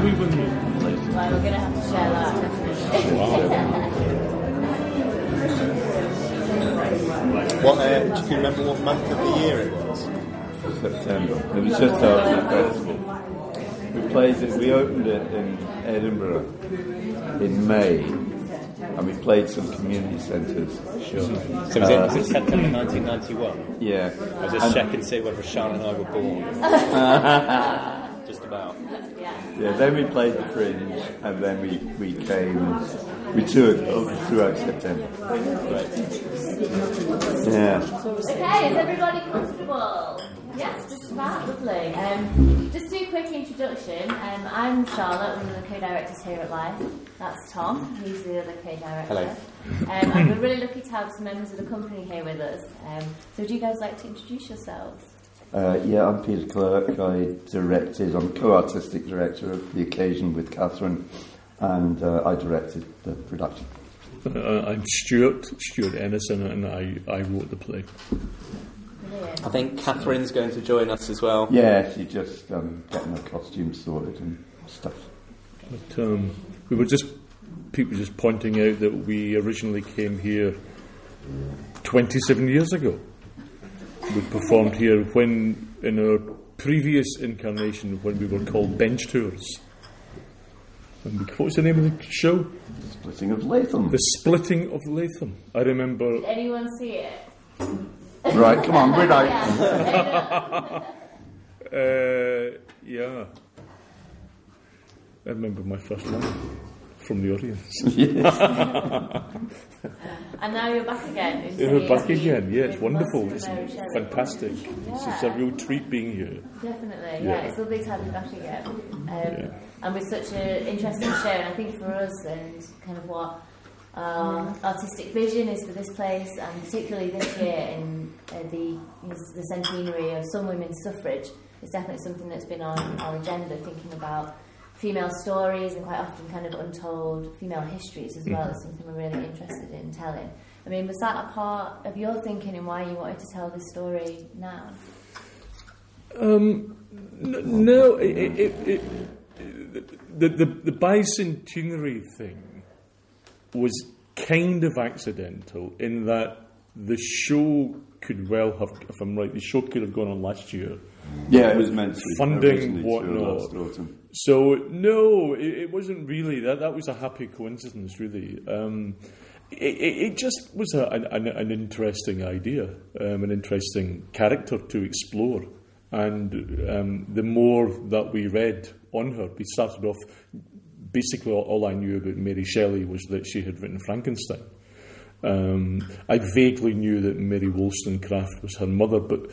musical we've been playing. Well, we're going to have to share that. What, uh, do you remember what month of the year it was? September. It was just after the festival. We played it, we opened it in Edinburgh in May, and we played some community centres. Sure. So was it, was it September 1991? Yeah. I was just checking to see whether Sharon and I were born. just about. Yeah, then we played the Fringe, and then we, we came, we toured over throughout September. Yeah. Okay, is everybody comfortable? Yes, just about lovely. Um, just do a quick introduction. Um, I'm Charlotte, one of the co-directors here at Life. That's Tom, he's the other co-director. Hello. Um, and we're really lucky to have some members of the company here with us. Um, so would you guys like to introduce yourselves? Uh, yeah, I'm Peter Clerk. I directed, I'm co-artistic director of The Occasion with Catherine, and uh, I directed the production. Uh, I'm Stuart, Stuart Ennison, and I, I wrote the play. I think Catherine's going to join us as well. Yeah, she just um, getting her costumes sorted and stuff. But um, we were just people just pointing out that we originally came here 27 years ago. We performed here when in our previous incarnation when we were called Bench Tours. And we, what was the name of the show? The Splitting of Latham. The Splitting of Latham. I remember. Did anyone see it? Right, come on, we're out. Uh, yeah. I remember my first line from the audience. And now you're back again. in We're St. back again. Yeah, it's wonderful. Monster It's Mary Shelley. fantastic. It's, it's a real treat being here. Definitely, yeah. Yeah. It's lovely to have you back again. Um, Yeah. And with such an interesting show, and I think for us and kind of what our artistic vision is for this place, and particularly this year in uh, the you know, the centenary of some women's suffrage, it's definitely something that's been on our agenda, thinking about female stories and quite often kind of untold female histories as well. Is something we're really interested in telling. I mean, was that a part of your thinking and why you wanted to tell this story now? Um, n- no, it, it, it, it, the, the, the bicentenary thing was kind of accidental in that the show could well have, if I'm right, the show could have gone on last year. Yeah, it was meant to be Funding, originally to whatnot. So no, it, it wasn't really that. That was a happy coincidence, really. Um, it, it, it just was a, an, an interesting idea, um, an interesting character to explore. And um, the more that we read on her, we started off. Basically, all, all I knew about Mary Shelley was that she had written Frankenstein. Um, I vaguely knew that Mary Wollstonecraft was her mother, but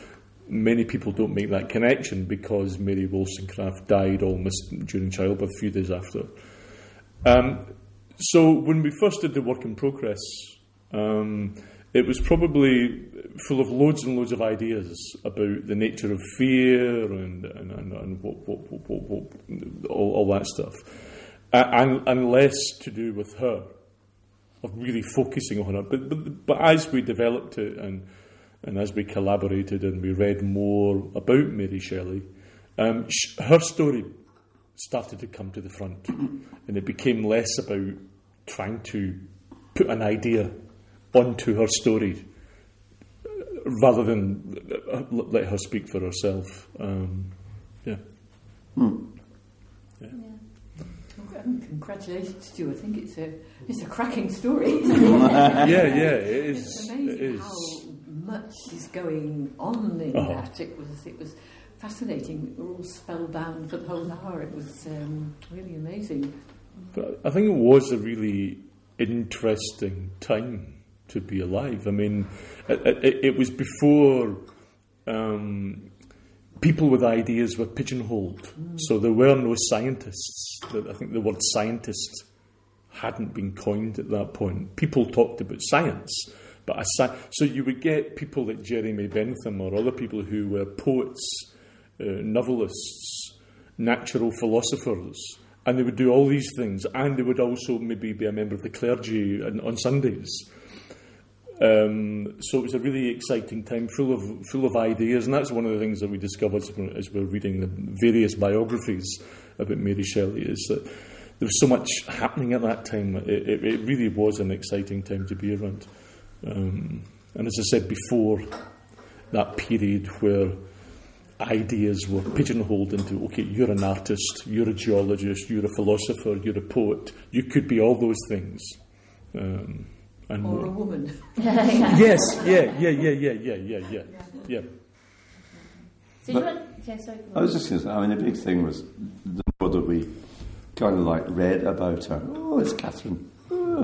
many people don't make that connection because Mary Wollstonecraft died almost during childbirth, a few days after. Um, so when we first did the work in progress, um, it was probably full of loads and loads of ideas about the nature of fear and, and, and, and what, what, what, what, all, all that stuff, and, and less to do with her of really focusing on her. But, but, but as we developed it and, and as we collaborated and we read more about Mary Shelley, um, sh- her story started to come to the front. And it became less about trying to put an idea onto her story uh, rather than uh, let her speak for herself. Um, yeah. Congratulations, Stu. I think it's a it's a cracking story. yeah, yeah, it it's amazing It is. how much is going on in Uh-huh. that. It was it was fascinating. We were all spellbound for the whole hour. It was um, really amazing. But I think it was a really interesting time to be alive. I mean, it, it, it was before um, people with ideas were pigeonholed. So there were no scientists. I think the word scientist hadn't been coined at that point. People talked about science, but so you would get people like Jeremy Bentham or other people who were poets, uh, novelists, natural philosophers, and they would do all these things, and they would also maybe be a member of the clergy on, on Sundays. Um, so it was a really exciting time, full of full of ideas, and that's one of the things that we discovered as as we're reading the various biographies about Mary Shelley is that there was so much happening at that time. It, it, it really was an exciting time to be around. Um, and as I said before, that period where ideas were pigeonholed into okay, you're an artist, you're a geologist, you're a philosopher, you're a poet. You could be all those things. Um, and Or more. a woman. yeah. Yes, yeah, yeah, yeah, yeah, yeah, yeah, yeah, yeah. So you But- want, okay, sorry. I was just going to say, I mean, the big thing was the more that we kind of like read about her. Oh, it's Catherine.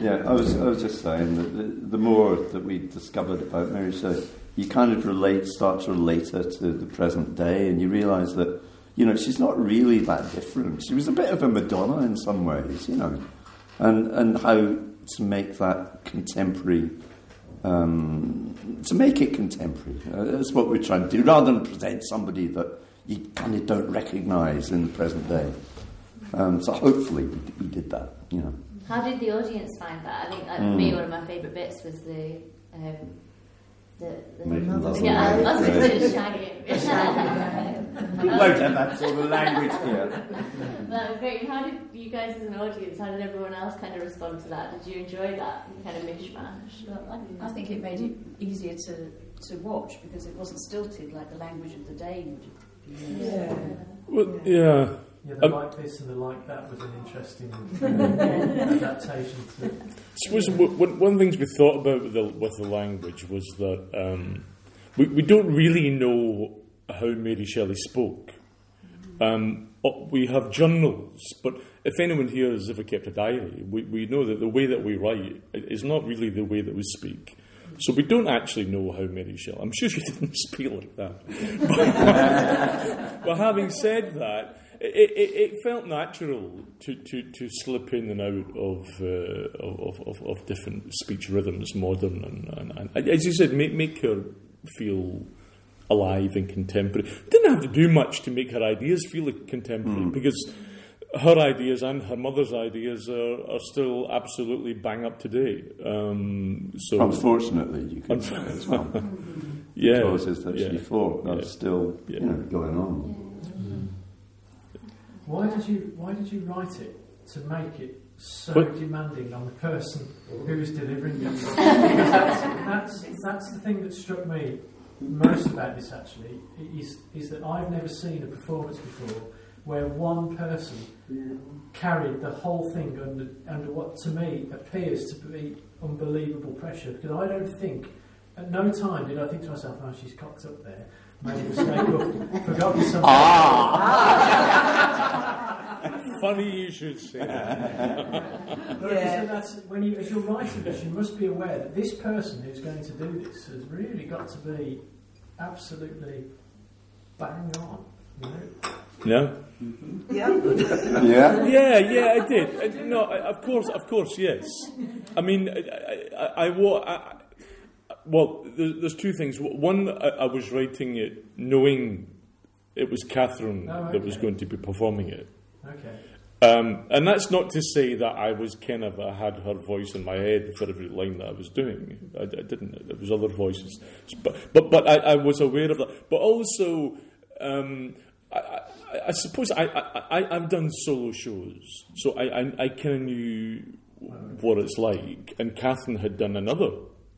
Yeah, I was, I was just saying that the, the more that we discovered about Mary Shelley, you kind of relate, start to relate her to the present day, and you realise that, you know, she's not really that different. She was a bit of a Madonna in some ways, you know, and and how to make that contemporary, um, to make it contemporary. Uh, that's what we're trying to do, rather than present somebody that you kind of don't recognise in the present day. Um, so hopefully we, we did that, you know. How did the audience find that? I think for Mm. me, one of my favourite bits was the. Um, the, the Making love yeah, I was the going to say shagging. We won't have that sort of language here. That was great. How did you guys, as an audience, how did everyone else kind of respond to that? Did you enjoy that kind of mishmash? Well, I, I think it made it easier to, to watch because it wasn't stilted like the language of the day would be. Yeah. Well, yeah. Yeah, the Um, like this and the like that was an interesting adaptation to I suppose w- one, one of the things we thought about with the, with the language was that um, we, we don't really know how Mary Shelley spoke. Um, we have journals, but if anyone here has ever kept a diary, we, we know that the way that we write is not really the way that we speak. So we don't actually know how Mary Shelley. I'm sure she didn't speak like that. but having said that, it, it, it felt natural to, to, to slip in and out of, uh, of, of, of different speech rhythms, modern and, and, and as you said, make, make her feel alive and contemporary. Didn't have to do much to make her ideas feel contemporary because her ideas and her mother's ideas are, are still absolutely bang up to date. Um, so Unfortunately, you could say as well. yeah, Causes that yeah. she thought that's Yeah. still Yeah. you know going on. Why did you Why did you write it to make it so But- demanding on the person who is delivering it? because that's, that's that's the thing that struck me most about this. Actually, is is that I've never seen a performance before where one person carried the whole thing under under what to me appears to be unbelievable pressure. Because I don't think. At no time did I think to myself, "Oh, she's cocked up there, made a mistake, or forgotten something." Ah. Funny you should say that. But Yeah. so that's when you, as you're writing this, you must be aware that this person who's going to do this has really got to be absolutely bang on. You know, Yeah. Yeah. Yeah. Yeah, yeah, I did. I, no, I, of course, of course, yes. I mean, I, I, I, I, I well, there's, there's two things. One, I, was writing it knowing it was Catherine Oh, that was going to be performing it. okay. Um, and that's not to say that I was kind of, I had her voice in my head for every line that I was doing. I, I didn't, there was other voices. But, but, but I, I was aware of that. But also, um, I, I, suppose I, I, I, I've done solo shows, so I, I, I kind of knew what it's like. And Catherine had done another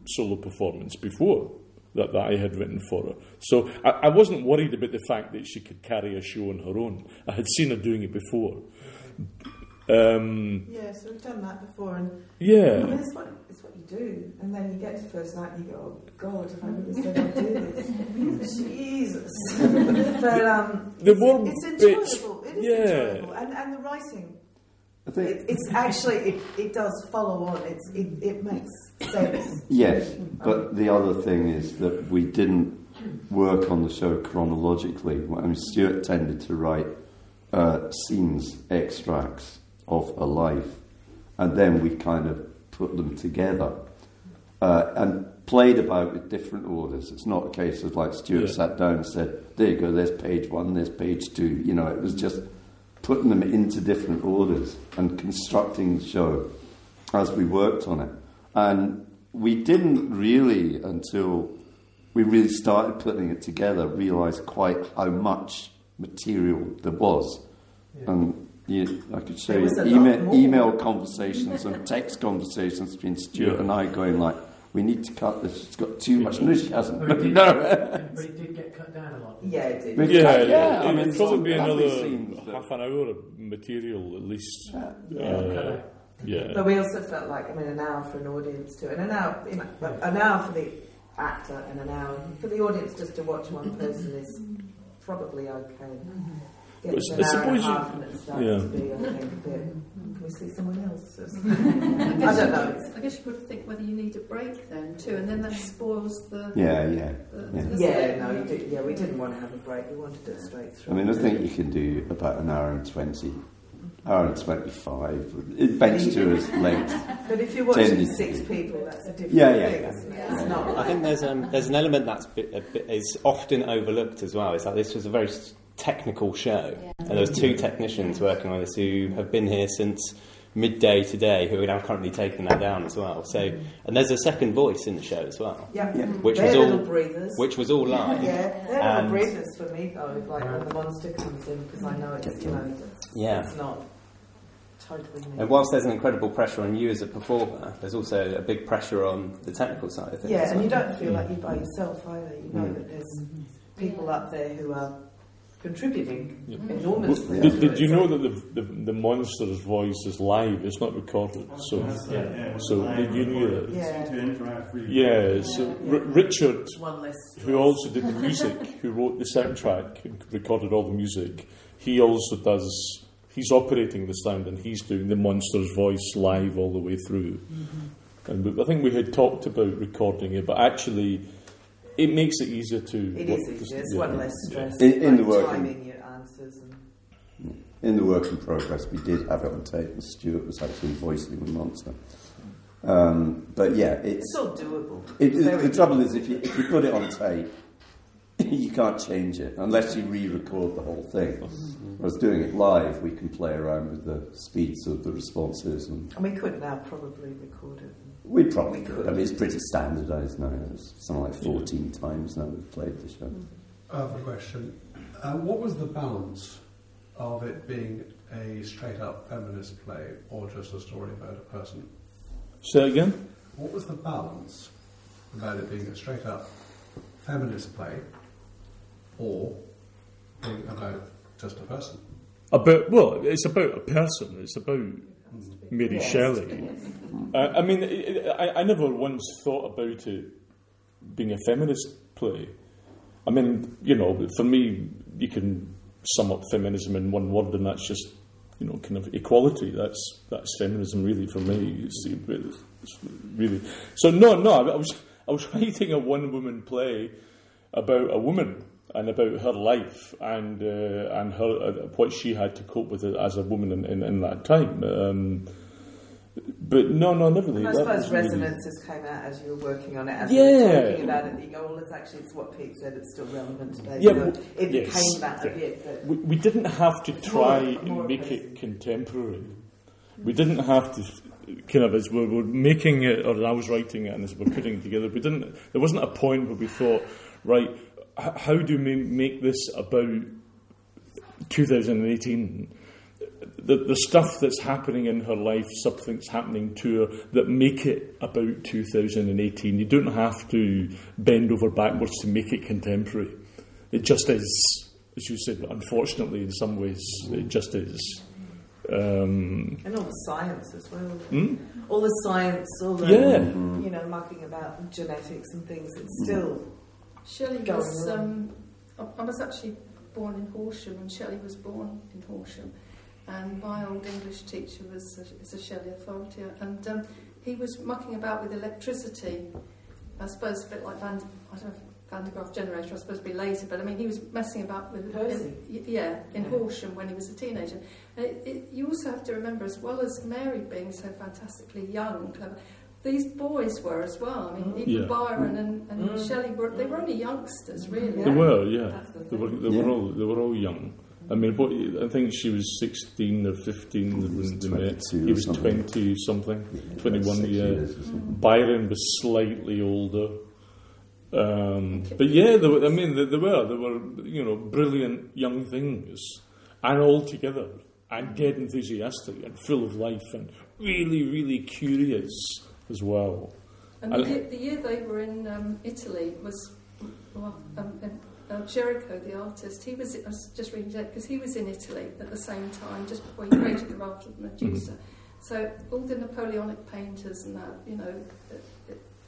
solo performance before that, that I had written for her. So I, I wasn't worried about the fact that she could carry a show on her own. I had seen her doing it before. Um, Yeah, so we've done that before, and yeah, I mean, yeah. it's what it's what you do, and then you get to first night and you go, "Oh God, if I really said I'd do this, Jesus!" but um, The it's, one it's bit- enjoyable. It is yeah. enjoyable, and and the writing, I think it, it's actually it, it does follow on. It's it, it makes sense. yes, but the other thing is that we didn't work on the show chronologically. I mean, Stuart tended to write uh, scenes, extracts of a life, and then we kind of put them together uh, and played about with different orders. It's not a case of like Stuart Yeah. sat down and said, "There you go. There's page one. There's page two. You know, it was just putting them into different orders and constructing the show as we worked on it. And we didn't really, until we really started putting it together, realise quite how much material there was. Yeah. And you, I could show you was a lot email, email conversations and text conversations between Stuart Yeah. and I going like, we need to cut this, it's got too much. No, she hasn't. But it did, no. but it did get cut down a lot. Yeah, it did. We've Yeah, cut- yeah, I mean, would probably be another lovely scenes that- half an hour of material at least. Yeah. Uh, yeah. But we also felt like, I mean, an hour for an audience too, and an hour, you know, an hour for the actor and an hour for the audience just to watch one person is probably okay. Get But to I an hour and a you- half and it starts yeah. to be, I think, a bit. Can we see someone else? I don't know. I guess you've got to think whether you need a break then too, and then that spoils the. Yeah, yeah. the, Yeah. the Yeah, no, you did, yeah, we didn't want to have a break. We wanted it straight through. I mean, I think you can do about an hour and 20, hour and 25. It bench tours length. But if you're watching Ten. six people, that's a different Yeah, yeah, thing. yeah. isn't? It's not. I think there's um, there's an element that's bit, a bit, is often overlooked as well. It's like this was a very s- technical show, and there was two technicians working on this who have been here since midday today, who are now currently taking that down as well. So, and there's a second voice in the show as well, Yeah, Yeah. which they're was little all breathers. which was all live. Yeah, they're And- little breathers for me though. Like when the monster comes in, because I know it's you know it's, Yeah. it's not totally me. And whilst there's an incredible pressure on you as a performer, there's also a big pressure on the technical side of things. yeah, as and you don't feel like you're by yourself either. You know Mm. that there's people up there who are contributing Yeah. enormously. Did, did you know that the, the, the monster's voice is live? It's not recorded. So, so did you knew that? Yeah. Yeah. So R- Richard, One less. who also did the music, who wrote the soundtrack and recorded all the music, he also does. He's operating the sound and he's doing the monster's voice live all the way through. Mm-hmm. And I think we had talked about recording it, but actually, it makes it easier to. It work is this- easier. It's yeah. one less stress. In- in the like working- timing your answers and In the work in progress, we did have it on tape, and Stuart was actually voicing the monster. Um, but yeah, it's. it's all doable. It, It's the trouble is, if you, if you put it on tape, you can't change it unless you re-record the whole thing. Whereas doing it live, we can play around with the speeds of the responses, and And we could now probably record it. We probably We could. could. I mean, it's pretty standardised now. It's something like 14 times now we've played the show. I have a question. Uh, what was the balance of it being a straight up feminist play or just a story about a person? Say again. What was the balance about it being a straight up feminist play or being about just a person? About well, it's about a person. It's about Mary Yes. Shelley. Uh, I mean, it, I, I never once thought about it being a feminist play. I mean, you know, for me, you can sum up feminism in one word, and that's just you know, kind of equality. That's that's feminism, really, for me. See, it's really. So no, no, I was I was writing a one-woman play about a woman and about her life and uh, and her uh, what she had to cope with as a woman in, in, in that time. Um, but no, no, never really. I suppose was really- resonances came out as you were working on it, as you Yeah. were talking about it. You go, well, it's actually it's what Pete said. It's still relevant today. Yeah, so well, it yes, became that yeah. a bit. We, we didn't have to try More- more and make person. it contemporary. We didn't have to kind of as we were making it, or I was writing it, and as we we're putting it together. We didn't. There wasn't a point where we thought, right, how do we make this about 2018? The, the stuff that's happening in her life, something's happening to her that make it about 2018. You don't have to bend over backwards to make it contemporary. It just is, as you said, unfortunately, in some ways, it just is. Um, and all the science as well. hmm? All the science, all the Yeah. you know, mucking about genetics and things. It's still Shelley was. Um, I- was actually born in Horsham, and Shelley was born in Horsham. And my old English teacher was a, is a Shelley authority, and um, he was mucking about with electricity. I suppose a bit like Van, I don't know, Van de Graaff generator. I suppose to be later, but I mean he was messing about with in- yeah, in Yeah. Horsham when he was a teenager. It, it, you also have to remember, as well as Mary being so fantastically young and clever, these boys were as well. I mean, even Yeah. Byron and, and Mm. Shelley were they were only youngsters, really. They were, yeah. the They were, thing. they were all, they were all young. I mean, what, I think she was 16 or 15 He was when they met. 22 He or was something. 20 something. Yeah, 21 six yeah. something. Byron was slightly older. Um, but yeah, there were, I mean, they, there were there were you know brilliant young things, and all together, and dead enthusiastic and full of life, and really, really curious as well. And the year, the year they were in um, Italy was well, um, um, uh, Géricault, the artist. He was I was just reading that because he was in Italy at the same time, just before he created the Raft of Medusa. So all the Napoleonic painters and that, you know,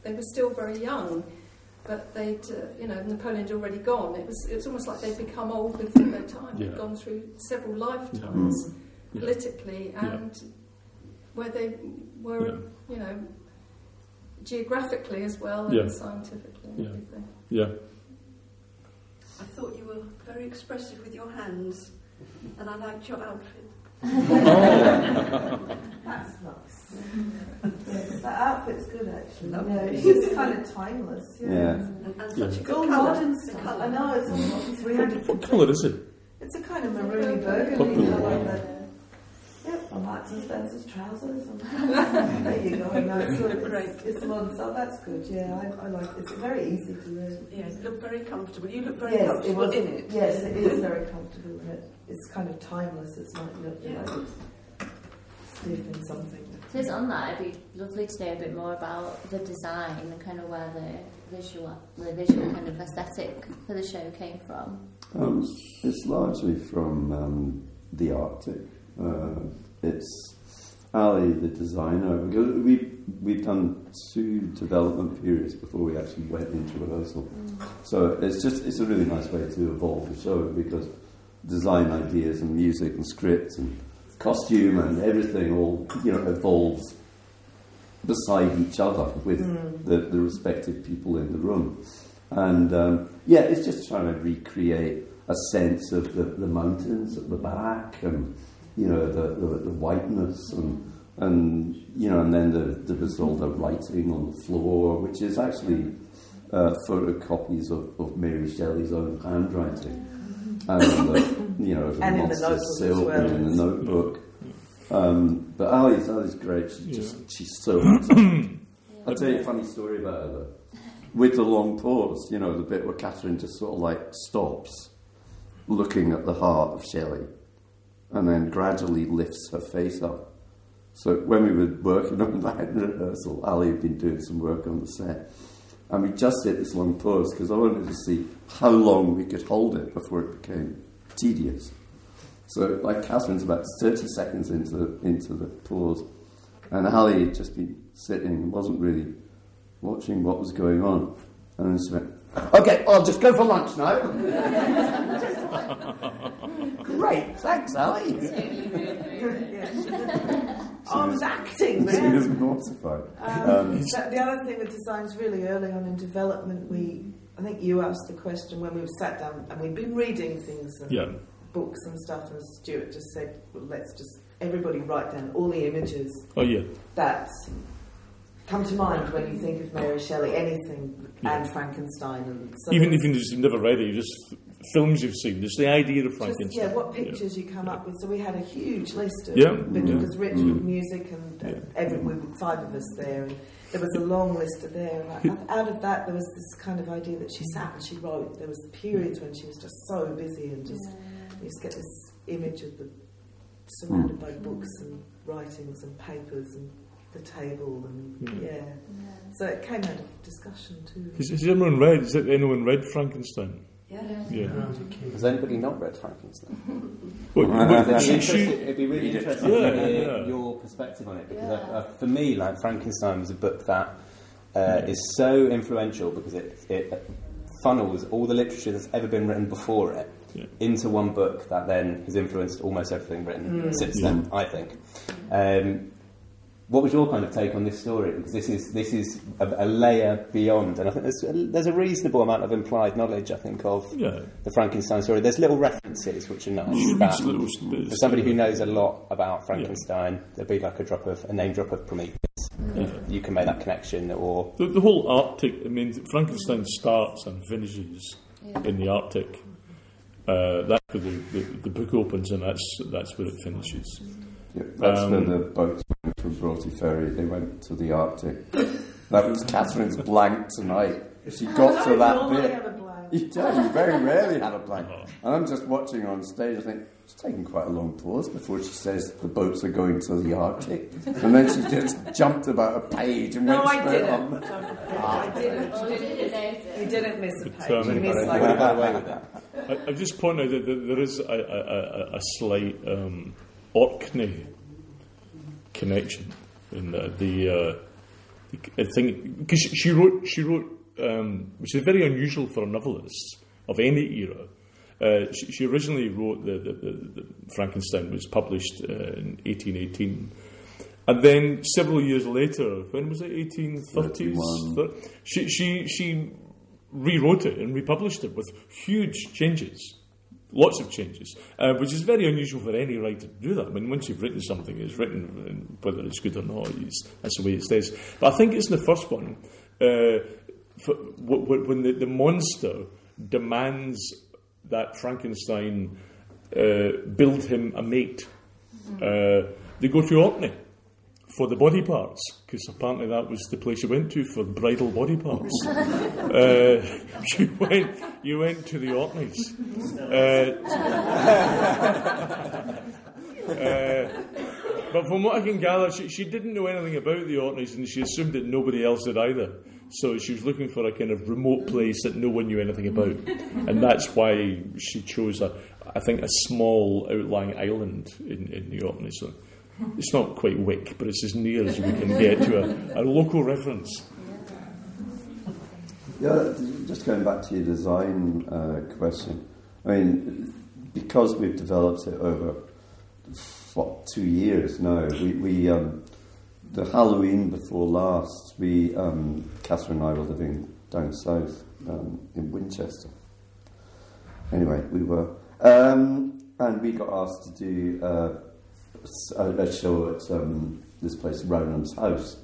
they were still very young. But they'd, uh, you know, Napoleon had already gone. It was, it was almost like they'd become old before their time. They'd Yeah. gone through several lifetimes Yeah. politically Yeah. and where they were, Yeah. you know, geographically as well Yeah. and scientifically and Yeah. everything. Yeah, I thought you were very expressive with your hands, and I liked your outfit. Oh. That's nice. yes, that outfit's good actually. Lovely. Yeah, it's just kind of timeless. Yeah. Yeah. And, and Yeah. such a good all colour. modern stuff. colour. I know it's all modern. So we had what colour is it? It's a kind of maroony burgundy Popular. colour. That, yep, I Marks and Spencer's trousers. And there you go. I know it's, it's, Great. it's modern stuff. That's good. Yeah, I, I like it. It's very easy to wear. Yeah, you look very comfortable. You look very yes, it comfortable was. in it. Yes, it is very comfortable. And it, it's kind of timeless. It's not you Yeah. like stiff in something. So on that. It'd be lovely to know a bit more about the design and kind of where the visual, the visual kind of aesthetic for the show came from. Um, it's largely from um, the Arctic. Uh, it's Ali, the designer. because We we've done two development periods before we actually went into rehearsal. So it's just it's a really nice way to evolve the show because design ideas and music and script and costume and everything all you know evolves beside each other with the, the respective people in the room. And um, yeah, it's just trying to recreate a sense of the, the mountains at the back and you know the, the, the whiteness and and you know and then the, there was all the writing on the floor, which is actually uh, photocopies of, of Mary Shelley's own handwriting. And the, you know, the And in the monster notebook as silk well. in the notebook. Um, but Ali's, Ali's great. She's Yeah. just she's so. I'll tell you a funny story about her though. With the long pause, you know, the bit where Catherine just sort of like stops, looking at the heart of Shelley, and then gradually lifts her face up. So when we were working on that in rehearsal, Ali had been doing some work on the set, and we just hit this long pause because I wanted to see how long we could hold it before it became tedious. So, like Catherine's about 30 seconds into, into the pause, and Ali had just been sitting and wasn't really watching what was going on. And then she went, Okay, I'll just go for lunch now. Great, thanks, Ali. I was acting She there. was mortified. Um, Um, the other thing with designs really early on in development, we I think you asked the question when we sat down and we'd been reading things and Yeah. books and stuff, and Stuart just said, well, "Let's just everybody write down all the images Oh, yeah. that come to mind when you think of Mary Shelley, anything, Yeah. and Frankenstein, and so Even if you've never read it, you just films you've seen. It's the idea of just, Frankenstein. yeah, what pictures you come up with. So we had a huge list of Yeah. which Yeah. was rich Mm. with music, and uh, Yeah. every we were five of us there, and there was a long list of there. And out of that, there was this kind of idea that she sat and she wrote. There was periods when she was just so busy and just you just get this image of the surrounded by books and writings and papers and the table and Yeah. yeah. So it came out of discussion too. Has, has anyone read? Has anyone read Frankenstein? Yeah. Yeah. Has anybody not read Frankenstein? Well, Well, well, It'd be, you it'd be really interesting Yeah, to hear yeah. your perspective on it because Yeah. for me, like Frankenstein was a book that uh, is so influential because it, it funnels all the literature that's ever been written before it Yeah. into one book that then has influenced almost everything written Mm. since Yeah. then. I think. Um, what was your kind of take on this story? Because this is this is a, a layer beyond, and I think there's a, there's a reasonable amount of implied knowledge. I think of Yeah. the Frankenstein story. There's little references which are nice. but little bits. for somebody who knows a lot about Frankenstein, there'd be like a drop of a name drop of Prometheus. Yeah. You can make that connection, or The, the whole Arctic, I mean, Frankenstein starts and finishes in the Arctic. Uh, that's where the, the, the book opens, and that's that's where it finishes. Yeah, that's Um, where the boats went from Broughty Ferry. They went to the Arctic. That was Catherine's blank tonight. She got to that bit. have a blank. You don't. You very rarely had a blank. And I'm just watching her on stage. I think she's taking quite a long pause before she says the boats are going to the Arctic, and then she just jumped about a page and No, went I straight didn't. on. I didn't. Oh, you didn't. You didn't miss a page. um, You missed like I away with it. I, I just point out that there- there is a, a, a, a slight um, Orkney connection in the, the, uh, the I think because she, she wrote she wrote um, which is very unusual for a novelist of any era. Uh, she, she originally wrote the, the, Frankenstein was published uh, in 1818. And then several years later, when was it, 1830s? 31. She, she, she rewrote it and republished it with huge changes, lots of changes, uh, which is very unusual for any writer to do that. I mean, once you've written something, it's written, and whether it's good or not, that's the way it stays. But I think it's in the first one, uh, for, w- w- when the, the monster demands that Frankenstein uh, build him a mate, uh, they go to Orkney for the body parts, because apparently that was the place you went to for bridal body parts. uh, you went, you went to the Orkneys. Uh, uh, but from what I can gather, she, she didn't know anything about the Orkneys, and she assumed that nobody else did either. So she was looking for a kind of remote place that no one knew anything about, and that's why she chose a, I think, a small outlying island in, in the Orkneys. So it's not quite Wick, but it's as near as we can get to a, a local reference. Yeah, just going back to your design uh, question. I mean, because we've developed it over what two years now, we, we um, the Halloween before last, we um, Catherine and I were living down south um, in Winchester. Anyway, we were, um, and we got asked to do uh, a, a show at um, this place, Rownham's House,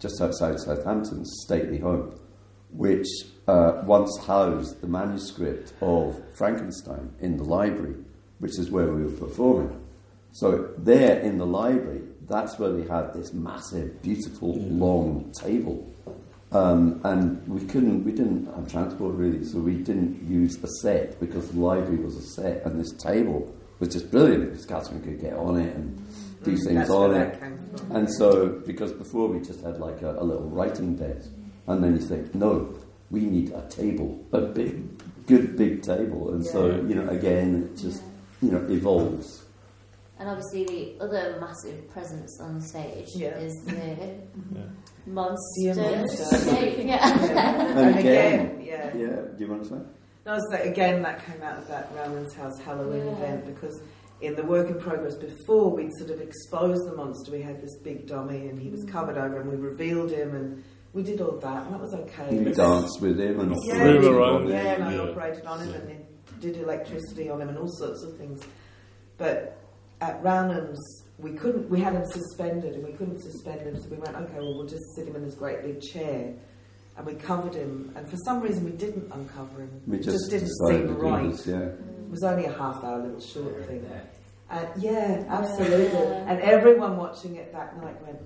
just outside Southampton, stately home which uh, once housed the manuscript of Frankenstein in the library, which is where we were performing. So there in the library, that's where they had this massive, beautiful, long table. Um, and we couldn't, we didn't have transport really, so we didn't use a set because the library was a set, and this table was just brilliant because Catherine could get on it and do mm, things on it. that came from. And so, because before we just had like a, a little writing desk, and then you think, no, we need a table, a big, good big table. And so, you know, again, it just, you know, evolves. And obviously, the other massive presence on stage Yeah. is the Yeah. monster. Monster. shape. Yeah. And, And again, again, yeah. yeah, do you want to say? No, so again, that came out of that Rownham's House Halloween Yeah. event because in the work in progress before, we'd sort of exposed the monster. We had this big dummy and he was mm. covered over and we revealed him and we did all that and that was okay. You danced with him and Yeah, Threw him operated around. on yeah, him. and I Yeah. operated on him and did electricity on him and all sorts of things. But at Rownham's, we couldn't. We had him suspended, and we couldn't suspend him, so we went, okay, well, we'll just sit him in this great big chair, and we covered him. And for some reason, we didn't uncover him. We it just, just didn't seem right. this, yeah. It was only a half hour little short thing. And yeah, absolutely. And everyone watching it that night went,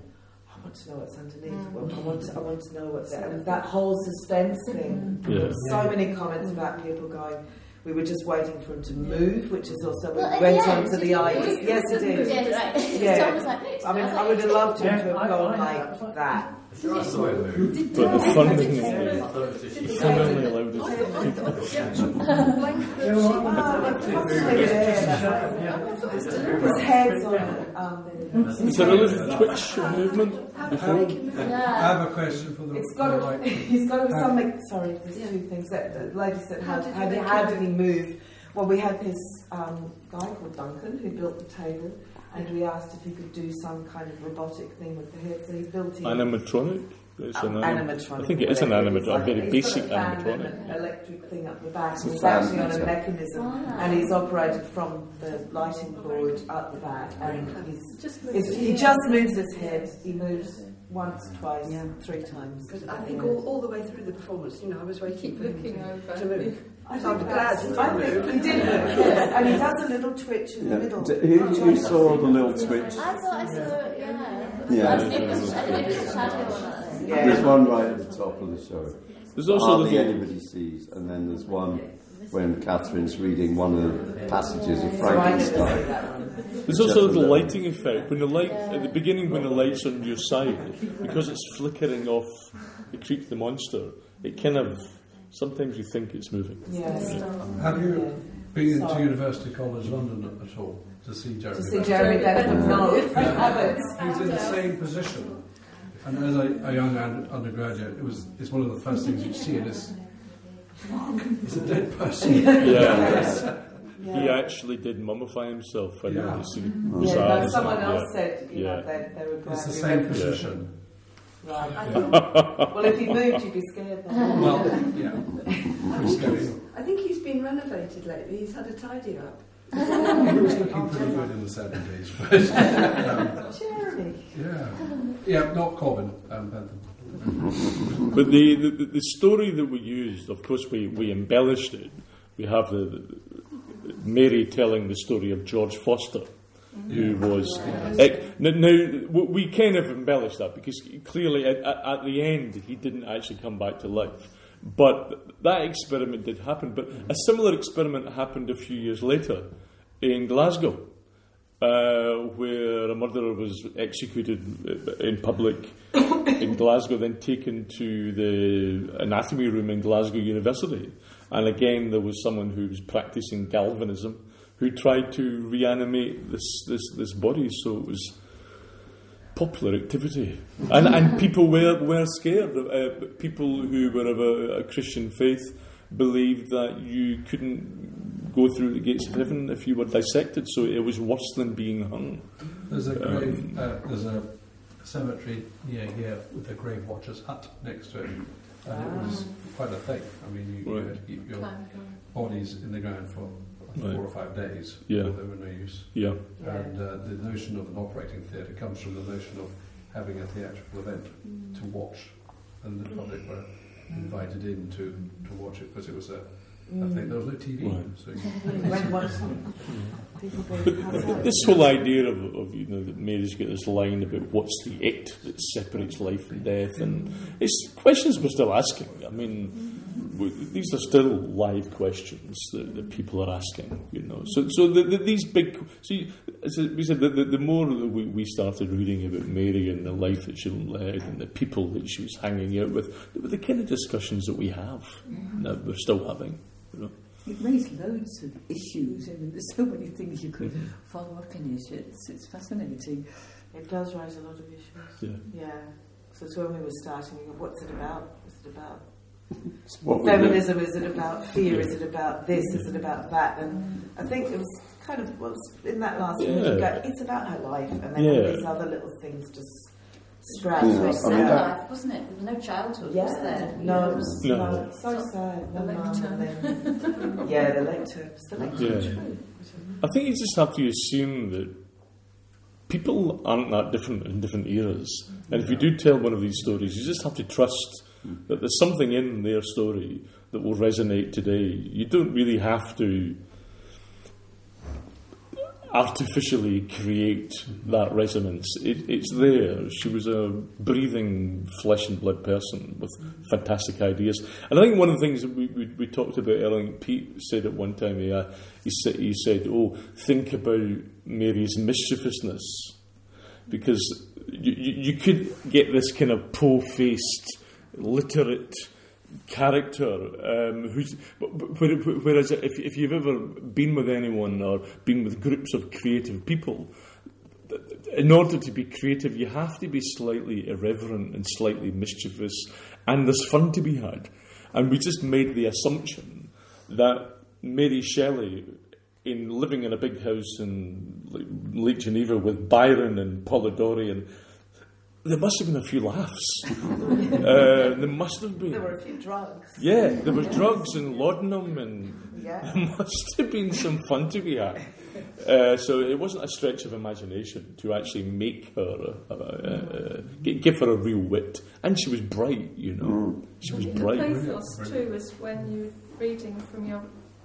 I want to know what's underneath. Well, I want to, I want to know what's there. And that whole suspense thing. Yeah. There were so many comments about people going, we were just waiting for him to move, which is also, we Well, at went the on to the you- idea. Yes, it did. Yeah, right. Yeah. Tom was like, I mean, I would have loved him to have I- gone I- like that. I saw it move. But the fun thing is, I thought it was just the fun only allowed us Yeah, well, I'm- Ah, there. His head's on it. Um, Is a twitch movement before? I have a question for the, It's for got the to, right. he's got to have something. Sorry, there's two things that the lady said. How, How did how, you did, make how it? did he move? Well, we had this um, guy called Duncan who built the table, and we asked if he could do some kind of robotic thing with the head. So he built it. Animatronic? It's an Um, anim- animatronic. I think it is an animatronic, It's a very basic a fan animatronic. An electric thing up the back. It's and a He's fan actually on a mechanism, Wow. and he's operated from the lighting board up the back, and he's. Just It's, he just moves his head. He moves once, twice, three times. Because I think all, all the way through the performance, you know, I was waiting for him looking to, over. to move. I'm glad. I think he did move, yes. And he does a little twitch in the middle. D- Who, who saw the little twitch? I thought I saw it, yeah. Yeah. I don't know if it's, I don't know if it's a shadow or not. Yeah. There's one right at the top of the show. There's also Hardly little- anybody sees, and then there's one when Catherine's reading one of the passages of So I never see Frankenstein. There's also a little lighting effect. When the light at the beginning, when the light's on your side, because it's flickering off the creep the monster, it kind of sometimes you think it's moving. Yes. Have you been to University College London at all to see Jeremy? To see Jeremy Bentham. No, I. He's in the same position. And as a, a young undergraduate, it was it's one of the first things you see in this. Fuck, it's a dead person. Yeah. Yeah. He actually did mummify himself. I. Yeah. It's Yeah, bizarre, no, isn't someone else Yeah. said, you know, Yeah. they, they were It's the same went. position. Right. well, if he moved, you'd be scared. Then. Well, yeah. Pretty scary. I think he's been renovated lately. He's had a tidy up. He was looking pretty good in the 70s. But, um, Jeremy. yeah. Yeah, not Corbyn, um, Bentham. But the, the, the story that we used, of course, we, we embellished it. We have the, the Mary telling the story of George Forster, who was. ec- now, now, we kind of embellished that because clearly at, at, at the end he didn't actually come back to life. But that experiment did happen. But a similar experiment happened a few years later in Glasgow. Uh, where a murderer was executed in public in Glasgow, then taken to the anatomy room in Glasgow University. And again, there was someone who was practicing galvanism who tried to reanimate this, this, this body, so it was popular activity. And, and people were, were scared. Uh, people who were of a, a Christian faith believed that you couldn't go through the gates of heaven if you were dissected, so it was worse than being hung. There's a Um, uh, there's a cemetery near here with a grave watcher's hut next to it. And it was quite a thing. I mean, you, you had to keep your bodies in the ground for Right. four or five days. Yeah. They were no use. Yeah. And uh, the notion of an operating theatre comes from the notion of having a theatrical event to watch, and the public were invited in to, to watch it because it was a, a thing. There was no TV, Right. so you, When was people But being th- cut th- out? this whole idea of, of you know that Mary's got this line about what's the it that separates life and death, and it's questions we're still asking. I mean, w- these are still live questions that, that people are asking. You know, so so the, the, these big. See, as we said, the, the, the more that we, we started reading about Mary and the life that she led and the people that she was hanging out with, they were the kind of discussions that we have mm-hmm. that we're still having. You know. It raised loads of issues. I mean, there's so many things you could mm-hmm. follow up in it. It's, it's fascinating. It does raise a lot of issues. Yeah. Yeah. So it's when we were starting, what's it about? What's it about What we feminism? Is it about fear? Is it about this? Is it about that? And I think it was kind of well, in that last one, you Yeah. go, it's about her life, and then Yeah. all these other little things just sprout. Yeah, up. I mean, sad that- life, wasn't it? There was no childhood, Yeah, was there? no, It was- No. no, it's so sad. The No mum, then- yeah, the lectern. It's the lectern. Yeah. I think you just have to assume that people aren't that different in different eras. And if you do tell one of these stories, you just have to trust that there's something in their story that will resonate today. You don't really have to artificially create that resonance. It, it's there. She was a breathing flesh and blood person with fantastic ideas. And I think one of the things that we, we, we talked about earlier, Pete said at one time, he, uh, he, said, he said, oh, think about Mary's mischievousness. Because you, you, you could get this kind of po-faced, literate character um, who's whereas if, if you've ever been with anyone or been with groups of creative people in order to be creative you have to be slightly irreverent and slightly mischievous and there's fun to be had. And we just made the assumption that Mary Shelley in living in a big house in Lake Geneva with Byron and Polidori and there must have been a few laughs. uh, there must have been. There were a few drugs. Yeah, there were drugs and laudanum, and Yeah. there must have been some fun to be had. Uh, so it wasn't a stretch of imagination to actually make her, uh, uh, gi- give her a real wit. And she was bright, you know. Mm. She was In the bright. pathos too is when you're reading from your,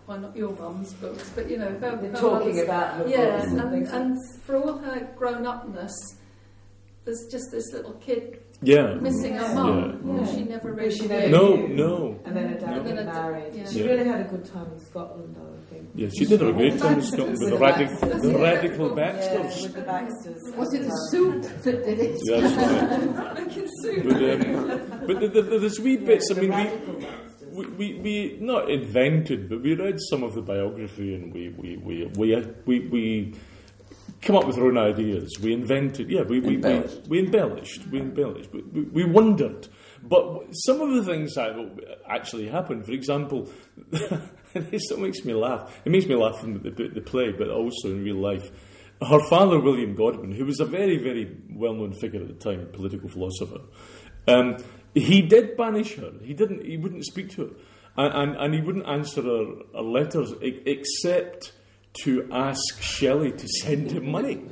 well not your mum's books, but you know, her, her talking mother's- about her Yeah, and and, and for all her grown upness, there's just this little kid Yeah. missing her Yeah. mum. Yeah. She never But really she never No, knew. no. And then her dad No. got married. yeah. She Yeah. really had a good time in Scotland, though, I think. Yeah, she did have a great time in Scotland with the, radic- the radical Yeah, with the Baxters. Was it the soup that did it? Yeah, that's right. making soup. But, um, but the, the, there's wee bits, I mean, we, we, we, we not invented, but we read some of the biography and we we we we, we, we come up with our own ideas. We invented, yeah, we we, we, Embellished. we embellished, we embellished, we, we, we wondered. But some of the things that actually happened, for example, this makes me laugh. It makes me laugh in the, the play, but also in real life. Her father, William Godwin, who was a very, very well-known figure at the time, a political philosopher, um, he did banish her. He didn't. He wouldn't speak to her, and and, and he wouldn't answer her, her letters except to ask Shelley to send him money.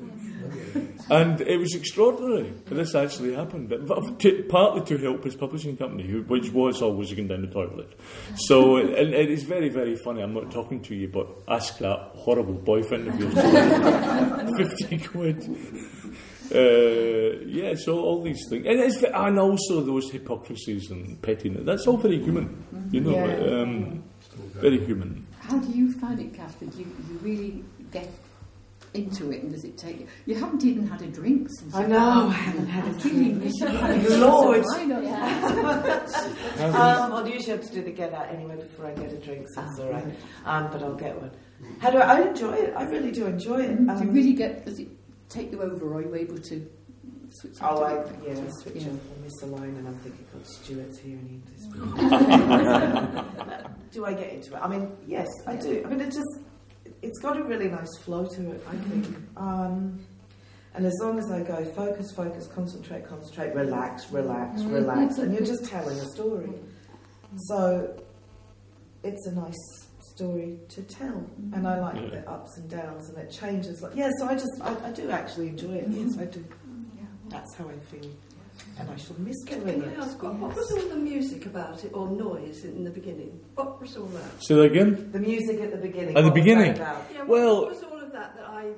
And it was extraordinary. This actually happened, but- to, partly to help his publishing company, which was always going down the toilet. So and it is very, very funny. I'm not talking to you, but ask that horrible boyfriend of yours for 50 quid. Uh, yeah, so all these things, and, it's, and also those hypocrisies and pettiness. That's all very human, you know. Yeah. Um, very human. How do you find it, Catherine? Did you, you really get into it, and does it take you? You haven't even had a drink since. I know, I haven't had a I'm feeling drink. we should have a Lord. glass of wine on Yeah. Um, I'll usually have to do the get out anyway before I get a drink, so it's all right. Um, but I'll get one. How do I? I enjoy it. I really do enjoy it. Do you Um, really get? Does it take you over, or are you able to switch? Oh, I, yeah, I switch Yeah. off. I miss a line and I'm thinking, God, Stuart's here and he Do I get into it? I mean, yes, I do. I mean, it just, it's got a really nice flow to it, I think. Mm-hmm. Um, and as long as I go focus, focus, concentrate, concentrate, relax, relax, mm-hmm. relax, and you're just telling a story. So it's a nice story to tell, mm-hmm. and I like Yeah. the ups and downs, and it changes. Like, yeah, so I just, I, I do actually enjoy it. Yes, I do. That's how I feel, and I shall miss doing Can it. I ask, what, what was all the music about it, or noise in the beginning? What was all that? Say that again. The music at the beginning. At the what was that beginning? about? Yeah, what, Well- what was all of that that I...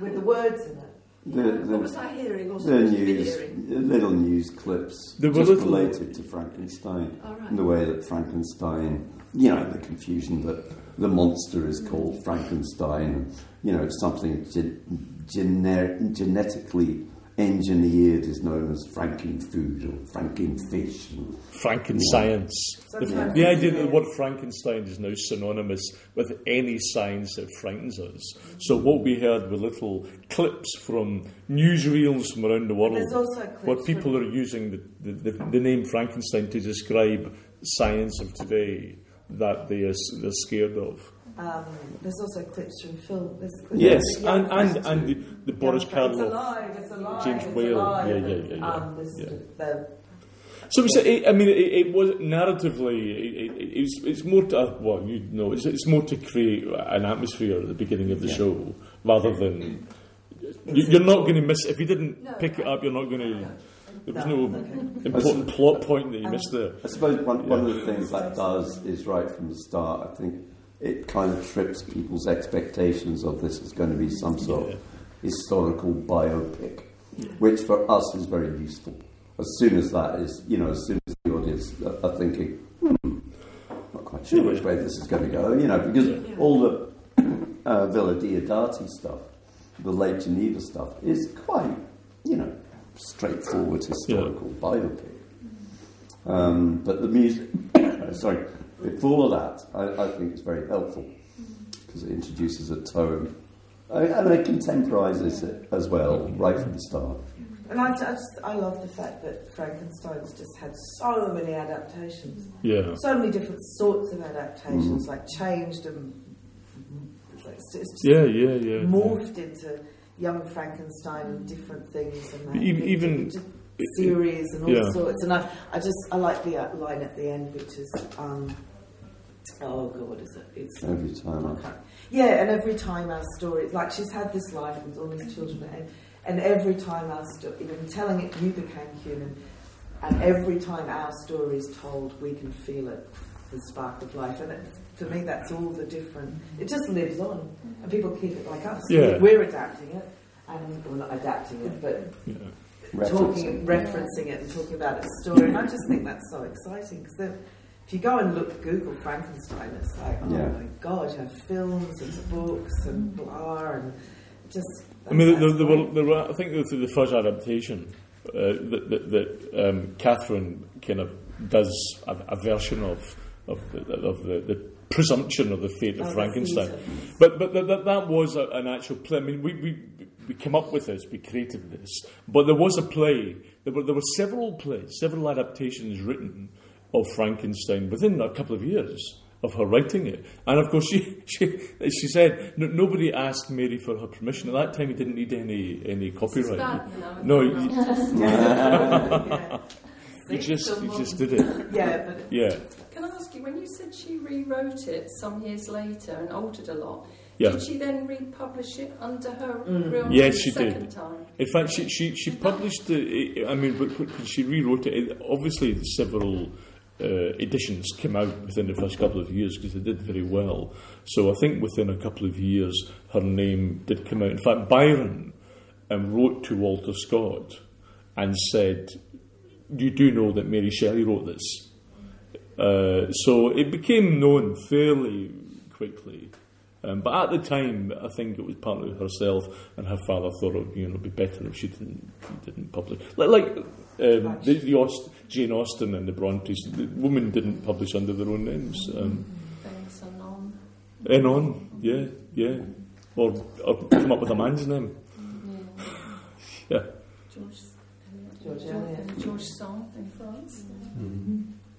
with the words in it. The, what was the, I hearing or the supposed to be news, hearing? little news clips There were just little- related to Frankenstein. All right. And the way that Frankenstein, you know, the confusion that the monster is called Frankenstein, you know, it's something gen- gener- genetically engineered is known as Frankenfood or Frankenfish. And, Frankenscience. The, the idea that the word Frankenstein is now synonymous with any science that frightens us. So what we heard were little clips from newsreels from around the world There's also clips where people are using the, the, the, the name Frankenstein to describe science of today that they are, they're scared of. Um, there's also clips from film. Clips Yes, of young and, and, and the, the Boris Young It's Karloff. alive, it's alive, James it's Whale, alive. yeah, yeah, yeah, yeah, Um, there's yeah. The, the, So it's, it, I mean, it, it was narratively. It, it, it's, it's more to uh, well, you know, it's, it's more to create an atmosphere at the beginning of the Yeah. show rather than you, you're not going to miss. If you didn't No. pick it up, you're not going to. There was No, no okay. important plot point that you missed there. I suppose one, one of the things that does is right from the start, I think it kind of trips people's expectations of this as going to be some sort Yeah. of historical biopic, which for us is very useful. As soon as that is, you know, as soon as the audience are- are thinking, hmm, not quite sure which way this is going to go, you know, because Yeah. all the uh, Villa Diodati stuff, the late Geneva stuff, is quite, you know, straightforward historical biopic. Um, but the music, sorry, before that, I, I think it's very helpful because it introduces a tone I mean, and it contemporizes it as well, right from the start. and I, I, just, I love the fact that Frankenstein's just had so many adaptations. Yeah, So many different sorts of adaptations, mm. like changed and it's, just yeah, yeah, yeah. morphed into young Frankenstein and different things and that. E- even- Just series and all yeah. sorts. And I, I just I like the uh, line at the end, which is um, oh god, what is it? It's Every time. Okay. Yeah, and every time our story, like she's had this life with all these children, and, and every time our story, even telling it, you became human, and every time our story is told, we can feel it, the spark of life. And it, for me, that's all the different. It just lives on, and people keep it like us. Yeah. We're adapting it, and we're not adapting it, but Yeah. Talking, referencing it and talking about its story. And I just think that's so exciting because if you go and look, Google Frankenstein, it's like, oh Yeah. my god, you have films and books and blah, and just. I mean, there, there, were, there were, I think there was the first adaptation uh, that, that, that um, Catherine kind of does a, a version of of the, of the, the presumption of the fate of Oh, Frankenstein. But but that, that, that was a, an actual play. I mean, we, we we came up with this, we created this, but there was a play. There were there were several plays, several adaptations written of Frankenstein within a couple of years of her writing it. And of course, she she, she said no, nobody asked Mary for her permission. At that time, you didn't need any any copyright. bad, you know, no, if you, yeah. you just you Someone- just did it. Yeah, but Yeah, Can I ask you, when you said she rewrote it some years later and altered a lot, yeah. did she then republish it under her Mm. real name Yes, she the did. time? In fact, she she, she published the. I mean, but when she rewrote it. it obviously, several uh, editions came out within the first couple of years because they did very well. So I think within a couple of years, her name did come out. In fact, Byron um, wrote to Walter Scott and said, "You do know that Mary Shelley wrote this." Uh, so it became known fairly quickly. Um, but at the time, I think it was partly herself and her father thought it would you know, be better if she didn't didn't publish. Like, like um, the, the Aust- Jane Austen and the Brontes, the women didn't publish under their own names. Um, Thanks, and on. yeah, yeah. Or, or come up with a man's name. Yeah. George, George George, George Sand in France.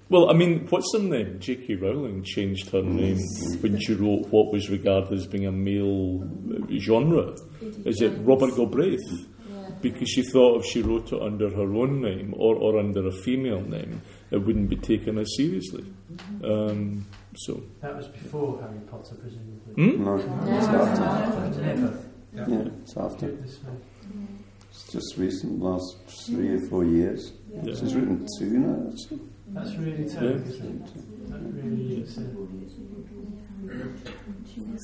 Well, I mean, what's her name? J.K. Rowling changed her name when she wrote what was regarded as being a male uh, genre. Is it Robert Galbraith? Because she thought if she wrote it under her own name or, or under a female name, it wouldn't be taken as seriously. Um, so, That was before Harry Potter, presumably. hmm? No, No, it's after. Never. Yeah, it's after. Goodness me. It's just recent, last three or four years. Yeah. She's written two now. actually. That's really telling, isn't it? That really is. Uh,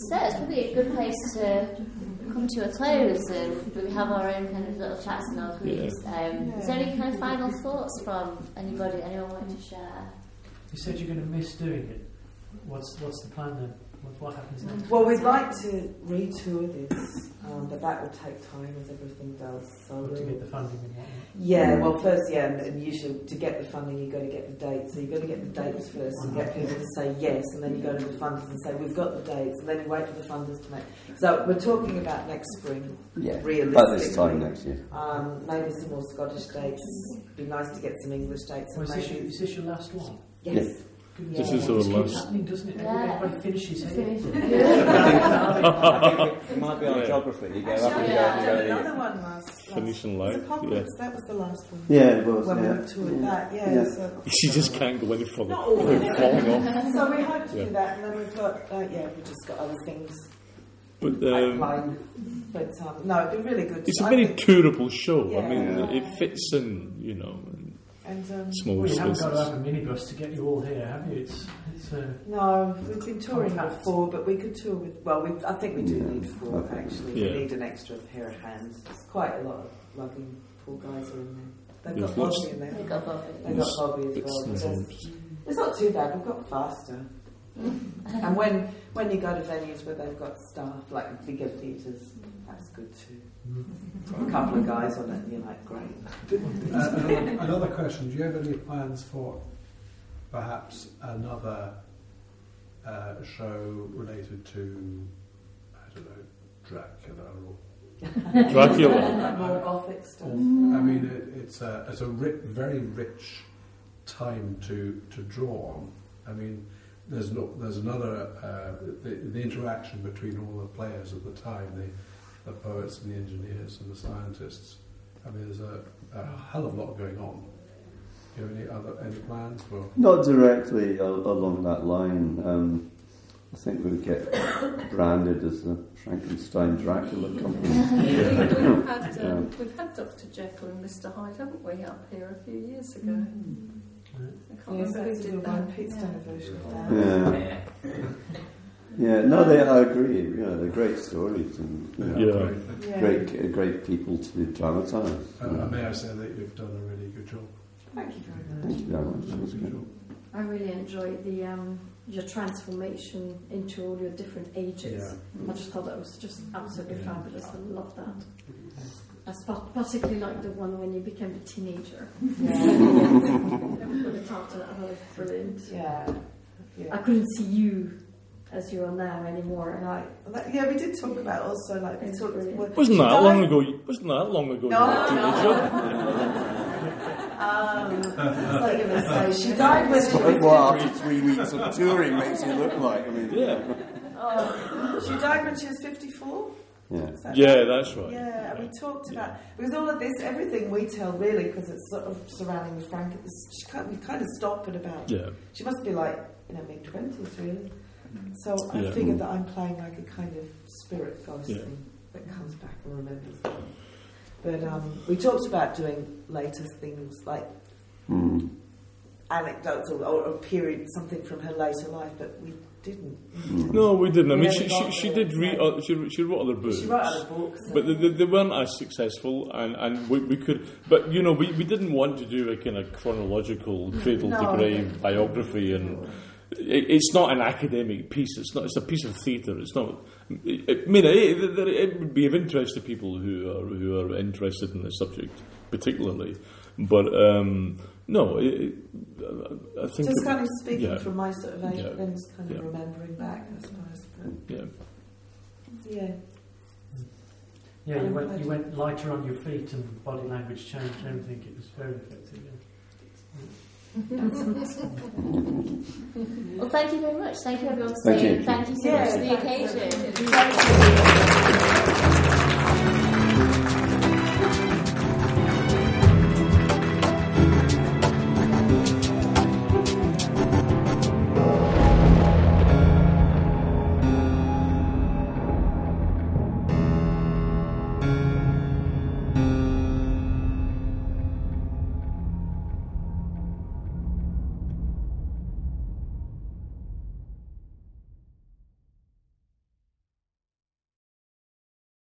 So it's probably a good place to come to a close and we have our own kind of little chats in our groups. Um, Is there any kind of final thoughts from anybody, anyone wanting to share? you said you're going to miss doing it. What's what's the plan then? What, what happens next? Well, we'd like to retour this, um, but that will take time as everything does. So Or to we'll- get the funding and whatnot. Yeah, well, first, yeah, and, and usually to get the funding, you've got to get the dates. So you've got to get the dates first and get people to say yes, and then you go to the funders and say, we've got the dates, and then you wait for the funders to make. So we're talking about next spring, Yeah, realistically. about this time next year. Um, maybe some more Scottish dates. It'd be nice to get some English dates. And is, this your, is this your last one? yes. Goodness This is it our last- happening, doesn't it? Yeah. Everybody finishes here. It might be on Yeah. geography. You go Actually, up and yeah, down and go. another one last. last Phoenician was Light, Apocalypse. That was the last one. Yeah, it was. When yeah. we toured that, yeah. Yeah. So, she just can't go any further. Not all of We're falling off. so we hope to Yeah. do that, and then we've got, uh, yeah, we've just got other things But um. But um, no, it'd be really good. it's a very think- tourable show. I mean, Yeah. it fits in, you know, and, um, small Well, you haven't got to have a minibus to get you all here, have you? It's, it's uh, No, we've been touring Compact. before, but we could tour with. Well, we, I think we do Yeah. need four actually. Yeah. We need an extra pair of hands. It's quite a lot of lugging. Poor guys are in there. They've There's got lots- Bobby in there. We've got Bobby. They've got Bobby as Bits well. and but. It's not too bad. We've got faster. and when when you go to venues where they've got staff like bigger theatres, that's good too. A couple of guys on it, and you're like, great. Uh, another, another question: Do you have any plans for perhaps another uh, show related to I don't know Dracula or Dracula. More gothic stuff. I mean, it, it's a it's a ri- very rich time to to draw on. I mean, there's no there's another uh, the, the interaction between all the players at the time, the the poets and the engineers and the scientists. I mean, there's a, a hell of a lot going on. Do you have any other any plans for? Not directly al- along that line. Um, I think we would get branded as the Frankenstein Dracula company. we've, had, Yeah. um, we've had Dr. Jekyll and Mr. Hyde, haven't we, up here a few years ago? I can't Yes, remember who did that. Pete's Yeah. version of that. Yeah. Yeah, no, they, I agree. You know, they're great stories and you know, Yeah. Great. Great, uh, great people to dramatise. Uh, and may I say that you've done a really good job. Thank you very much. Thank you very much. That was Good good. job. I really enjoyed the um, your transformation into all your different ages. I just thought that was just absolutely Yeah. fabulous. I love that. I sp- particularly like the one when you became a teenager. Yeah. Everybody talked about that. was brilliant. yeah. I couldn't see you as you are now anymore. Right. Well, that- yeah, we did talk about also like we It's talked. brilliant. well, Wasn't that died- long ago? you- Wasn't that long ago? No, were no. Um, what was I going to say? She died when she was Well, after three weeks of touring makes you look like, I mean, Yeah. Oh, she died when she was 54? yeah. That Yeah, right? that's right. Yeah, and we talked about because all of this, everything we tell really, because it's sort of surrounding the Frank. She kind, we kind of stop at about. Yeah. She must be like in her mid twenties, really. So I Yeah. figured that I'm playing like a kind of spirit ghost Yeah. thing that comes back and remembers. But um, we talked about doing later things like Mm. anecdotes or, or, period, something from her later life, but we didn't. No, we didn't. I mean, she, she, she did read. Uh, she, she wrote other books. She wrote other books. But they, they, they weren't as successful, and, and we, we could. But you know, we, we didn't want to do a kind of chronological cradle No. to grave biography, and it's not an academic piece. It's not. It's a piece of theatre. It's not. It, I mean, it, it, it would be of interest to people who are who are interested in the subject, particularly. But um, no, it, it, I think Just it- kind of speaking yeah. from my sort of age, Yeah. but then just kind of Yeah. remembering back, I suppose. But yeah. yeah, Yeah, you went, you went lighter on your feet and body language changed and everything. It was very effective. Yeah. Mm-hmm. Well, thank you very much. Thank you everyone for Thank you. Thank you so Yeah, much for the occasion. Thank you.